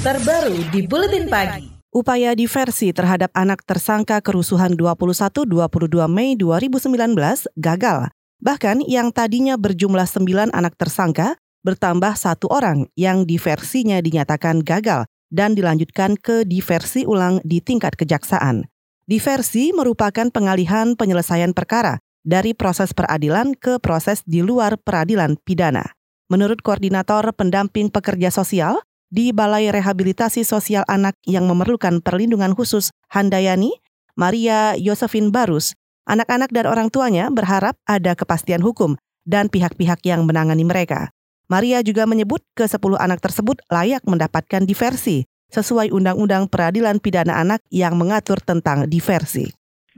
terbaru di Buletin Pagi. Upaya diversi terhadap anak tersangka kerusuhan 21-22 Mei 2019 gagal. Bahkan yang tadinya berjumlah 9 anak tersangka bertambah satu orang yang diversinya dinyatakan gagal dan dilanjutkan ke diversi ulang di tingkat kejaksaan. Diversi merupakan pengalihan penyelesaian perkara dari proses peradilan ke proses di luar peradilan pidana. Menurut Koordinator Pendamping Pekerja Sosial di Balai Rehabilitasi Sosial Anak yang memerlukan perlindungan khusus Handayani, Maria Yosefin Barus, anak-anak dan orang tuanya berharap ada kepastian hukum dan pihak-pihak yang menangani mereka. Maria juga menyebut ke-10 anak tersebut layak mendapatkan diversi sesuai Undang-Undang Peradilan Pidana Anak yang mengatur tentang diversi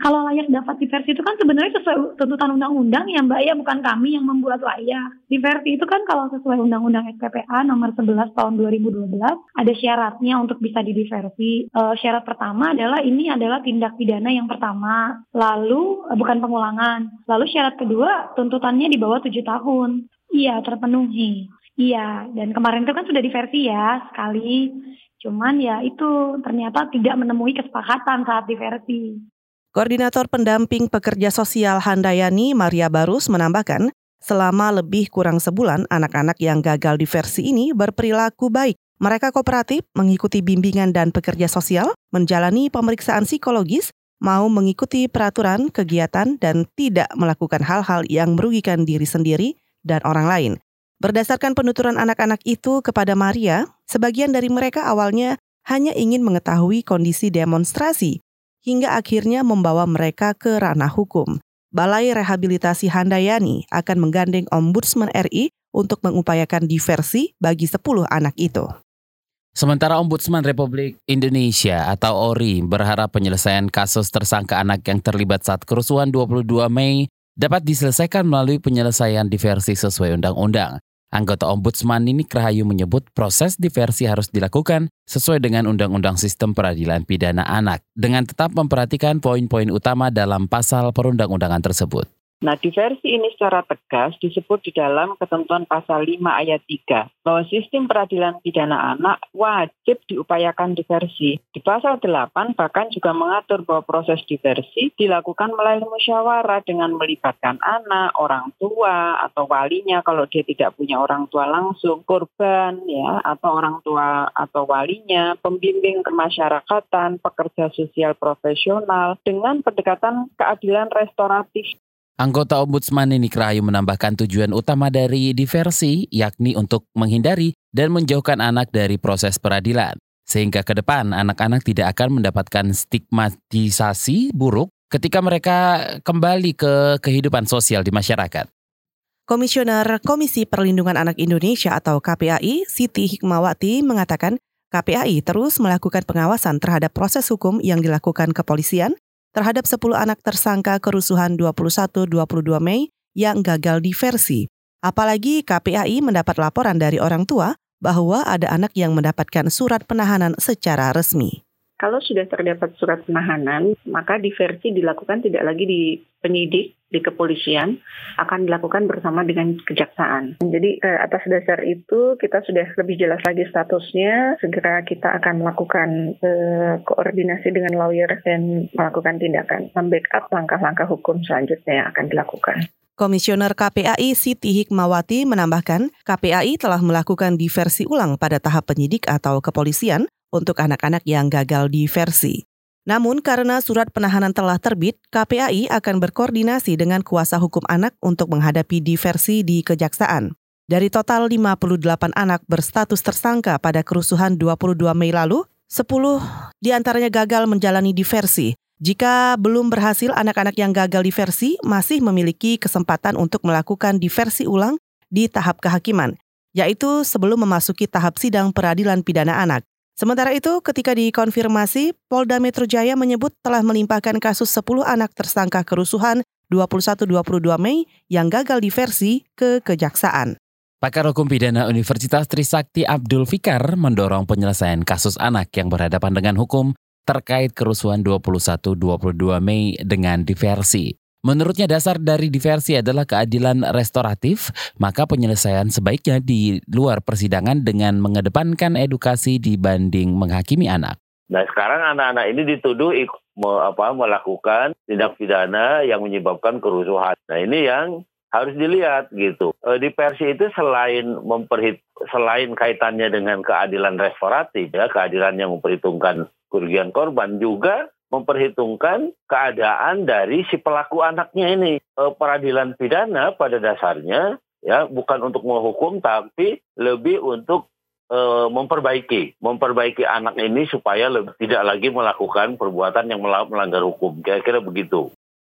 kalau layak dapat diversi itu kan sebenarnya sesuai tuntutan undang-undang ya Mbak ya bukan kami yang membuat layak. Diversi itu kan kalau sesuai undang-undang SPPA nomor 11 tahun 2012 ada syaratnya untuk bisa didiversi. E, syarat pertama adalah ini adalah tindak pidana yang pertama, lalu e, bukan pengulangan. Lalu syarat kedua tuntutannya di bawah 7 tahun. Iya, terpenuhi. Iya, dan kemarin itu kan sudah diversi ya sekali. Cuman ya itu ternyata tidak menemui kesepakatan saat diversi. Koordinator Pendamping Pekerja Sosial Handayani Maria Barus menambahkan, selama lebih kurang sebulan anak-anak yang gagal di versi ini berperilaku baik. Mereka kooperatif, mengikuti bimbingan dan pekerja sosial, menjalani pemeriksaan psikologis, mau mengikuti peraturan, kegiatan, dan tidak melakukan hal-hal yang merugikan diri sendiri dan orang lain. Berdasarkan penuturan anak-anak itu kepada Maria, sebagian dari mereka awalnya hanya ingin mengetahui kondisi demonstrasi hingga akhirnya membawa mereka ke ranah hukum. Balai Rehabilitasi Handayani akan menggandeng Ombudsman RI untuk mengupayakan diversi bagi 10 anak itu. Sementara Ombudsman Republik Indonesia atau ORI berharap penyelesaian kasus tersangka anak yang terlibat saat kerusuhan 22 Mei dapat diselesaikan melalui penyelesaian diversi sesuai undang-undang. Anggota Ombudsman Nini Rahayu menyebut proses diversi harus dilakukan sesuai dengan Undang-Undang Sistem Peradilan Pidana Anak dengan tetap memperhatikan poin-poin utama dalam pasal perundang-undangan tersebut. Nah, diversi ini secara tegas disebut di dalam ketentuan pasal 5 ayat 3 bahwa sistem peradilan pidana anak wajib diupayakan diversi. Di pasal 8 bahkan juga mengatur bahwa proses diversi dilakukan melalui musyawarah dengan melibatkan anak, orang tua atau walinya kalau dia tidak punya orang tua langsung, korban ya atau orang tua atau walinya, pembimbing kemasyarakatan, pekerja sosial profesional dengan pendekatan keadilan restoratif Anggota Ombudsman Nini Krayu menambahkan tujuan utama dari diversi yakni untuk menghindari dan menjauhkan anak dari proses peradilan. Sehingga ke depan anak-anak tidak akan mendapatkan stigmatisasi buruk ketika mereka kembali ke kehidupan sosial di masyarakat. Komisioner Komisi Perlindungan Anak Indonesia atau KPAI, Siti Hikmawati mengatakan KPAI terus melakukan pengawasan terhadap proses hukum yang dilakukan kepolisian terhadap 10 anak tersangka kerusuhan 21-22 Mei yang gagal diversi. Apalagi KPAI mendapat laporan dari orang tua bahwa ada anak yang mendapatkan surat penahanan secara resmi. Kalau sudah terdapat surat penahanan, maka diversi dilakukan tidak lagi di penyidik, di kepolisian, akan dilakukan bersama dengan kejaksaan. Jadi eh, atas dasar itu kita sudah lebih jelas lagi statusnya, segera kita akan melakukan eh, koordinasi dengan lawyer dan melakukan tindakan, membackup langkah-langkah hukum selanjutnya yang akan dilakukan. Komisioner KPAI Siti Hikmawati menambahkan, KPAI telah melakukan diversi ulang pada tahap penyidik atau kepolisian untuk anak-anak yang gagal diversi. Namun karena surat penahanan telah terbit, KPAI akan berkoordinasi dengan kuasa hukum anak untuk menghadapi diversi di kejaksaan. Dari total 58 anak berstatus tersangka pada kerusuhan 22 Mei lalu, 10 di antaranya gagal menjalani diversi. Jika belum berhasil, anak-anak yang gagal diversi masih memiliki kesempatan untuk melakukan diversi ulang di tahap kehakiman, yaitu sebelum memasuki tahap sidang peradilan pidana anak. Sementara itu, ketika dikonfirmasi, Polda Metro Jaya menyebut telah melimpahkan kasus 10 anak tersangka kerusuhan 21-22 Mei yang gagal diversi ke kejaksaan. Pakar Hukum Pidana Universitas Trisakti Abdul Fikar mendorong penyelesaian kasus anak yang berhadapan dengan hukum terkait kerusuhan 21-22 Mei dengan diversi. Menurutnya dasar dari diversi adalah keadilan restoratif, maka penyelesaian sebaiknya di luar persidangan dengan mengedepankan edukasi dibanding menghakimi anak. Nah sekarang anak-anak ini dituduh apa, melakukan tindak pidana yang menyebabkan kerusuhan. Nah ini yang harus dilihat gitu. E, di itu selain memperhit selain kaitannya dengan keadilan restoratif ya, keadilan yang memperhitungkan kerugian korban juga memperhitungkan keadaan dari si pelaku anaknya ini. E, peradilan pidana pada dasarnya ya bukan untuk menghukum tapi lebih untuk e, memperbaiki, memperbaiki anak ini supaya lebih, tidak lagi melakukan perbuatan yang melanggar hukum. Kira-kira begitu.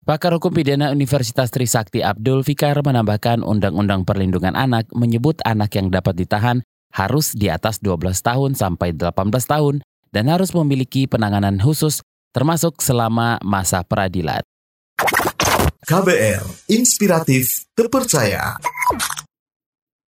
Pakar Hukum Pidana Universitas Trisakti Abdul Fikar menambahkan Undang-Undang Perlindungan Anak menyebut anak yang dapat ditahan harus di atas 12 tahun sampai 18 tahun dan harus memiliki penanganan khusus termasuk selama masa peradilan. KBR, inspiratif, terpercaya.